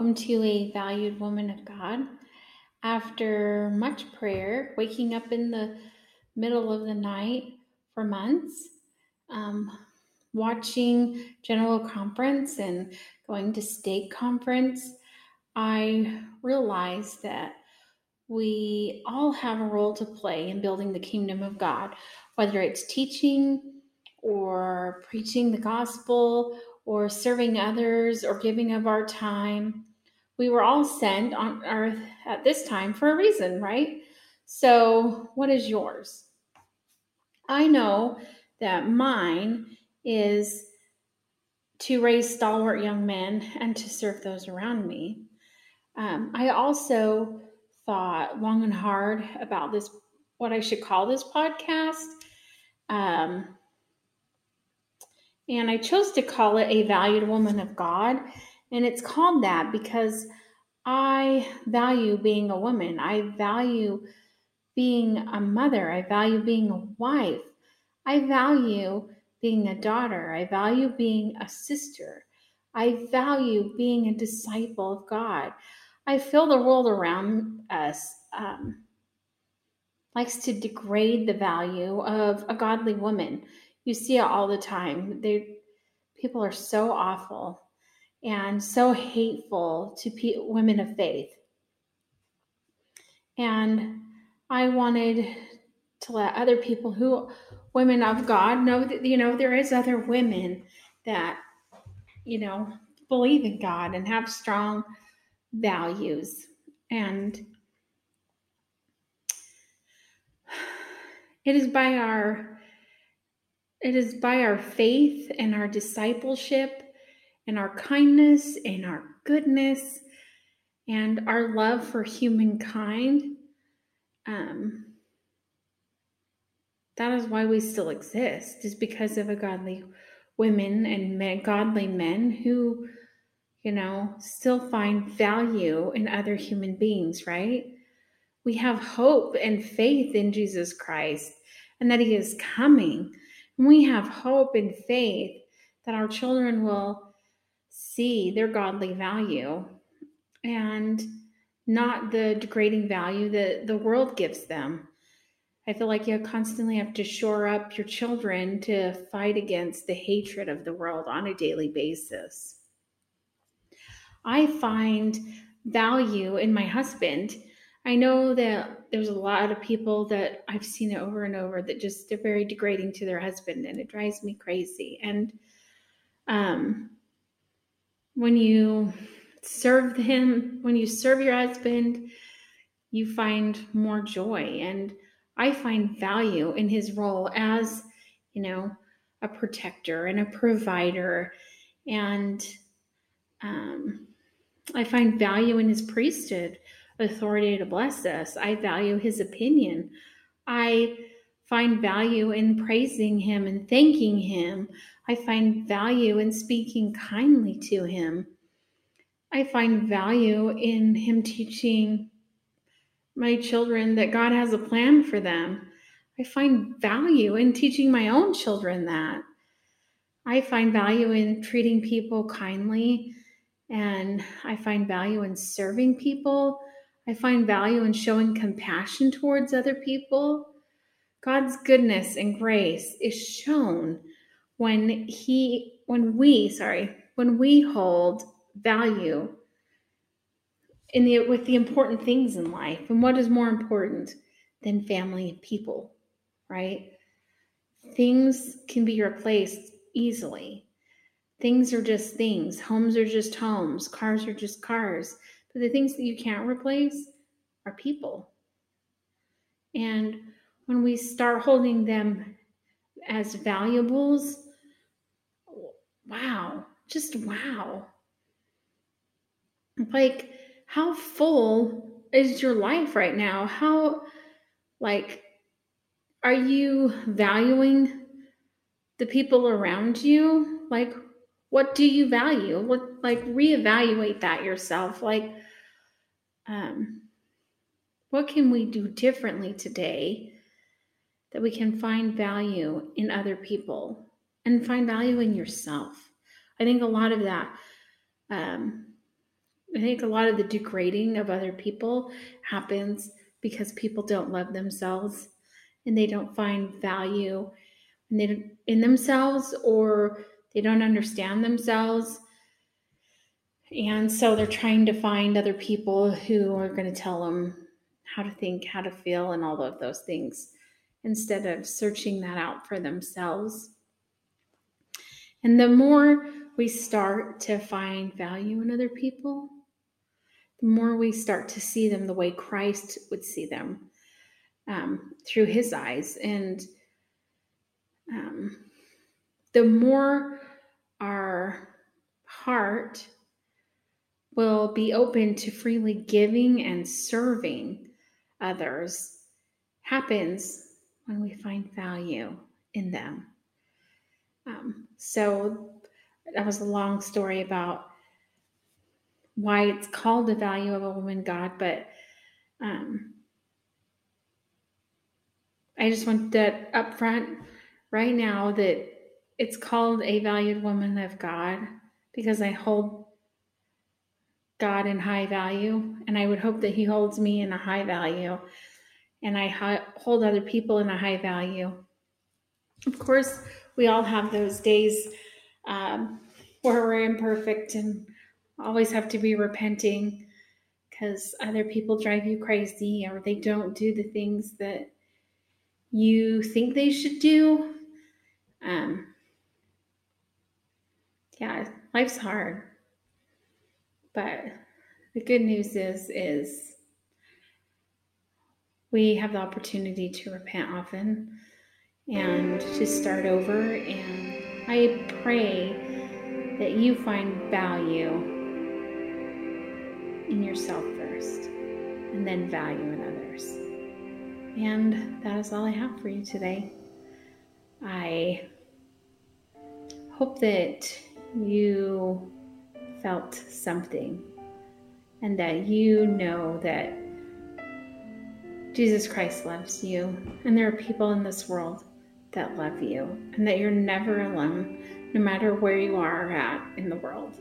welcome to a valued woman of God. After much prayer, waking up in the middle of the night for months, um, watching General Conference and going to state conference, I realized that we all have a role to play in building the kingdom of God, whether it's teaching or preaching the gospel or serving others or giving of our time. We were all sent on earth at this time for a reason, right? So, what is yours? I know that mine is to raise stalwart young men and to serve those around me. Um, I also thought long and hard about this, what I should call this podcast. Um, and I chose to call it A Valued Woman of God. And it's called that because I value being a woman. I value being a mother. I value being a wife. I value being a daughter. I value being a sister. I value being a disciple of God. I feel the world around us um, likes to degrade the value of a godly woman you see it all the time. They people are so awful and so hateful to pe- women of faith. And I wanted to let other people who women of God know that you know there is other women that you know believe in God and have strong values and it is by our it is by our faith and our discipleship and our kindness and our goodness and our love for humankind. Um, that is why we still exist, is because of a godly women and men, godly men who, you know, still find value in other human beings, right? We have hope and faith in Jesus Christ and that He is coming And we have hope and faith that our children will see their godly value and not the degrading value that the world gives them. I feel like you constantly have to shore up your children to fight against the hatred of the world on a daily basis. I find value in my husband I know that there's a lot of people that I've seen it over and over that just they're very degrading to their husband and it drives me crazy. And um when you serve him, when you serve your husband, you find more joy and I find value in his role as, you know, a protector and a provider and um I find value in his priesthood authority to bless us. I value his opinion. I find value in praising him and thanking him. I find value in speaking kindly to him. I find value in him teaching my children that God has a plan for them. I find value in teaching my own children that. I find value in treating people kindly and I find value in serving people I find value in showing compassion towards other people. God's goodness and grace is shown when he when we, sorry, when we hold value in the with the important things in life. And what is more important than family and people, right? Things can be replaced easily. Things are just things. Homes are just homes. Cars are just cars. But the things that you can't replace are people. And when we start holding them as valuables, wow, just wow. Like, how full is your life right now? How, like, are you valuing the people around you? Like, what do you value what like reevaluate that yourself like um what can we do differently today that we can find value in other people and find value in yourself i think a lot of that um I think a lot of the degrading of other people happens because people don't love themselves and they don't find value they, in themselves or they don't understand themselves. And so they're trying to find other people who are going to tell them how to think, how to feel, and all of those things instead of searching that out for themselves. And the more we start to find value in other people, the more we start to see them the way Christ would see them um, through his eyes. And um, the more our heart will be open to freely giving and serving others happens when we find value in them. Um, so that was a long story about why it's called the value of a woman God, but um, I just want that up front right now that it's called a valued woman of God because I hold God in high value, and I would hope that He holds me in a high value, and I hold other people in a high value. Of course, we all have those days um, where we're imperfect and always have to be repenting because other people drive you crazy or they don't do the things that you think they should do. Um, yeah, life's hard. But the good news is is we have the opportunity to repent often and to start over and I pray that you find value in yourself first and then value in others. And that is all I have for you today. I hope that you felt something and that you know that Jesus Christ loves you and there are people in this world that love you and that you're never alone no matter where you are at in the world.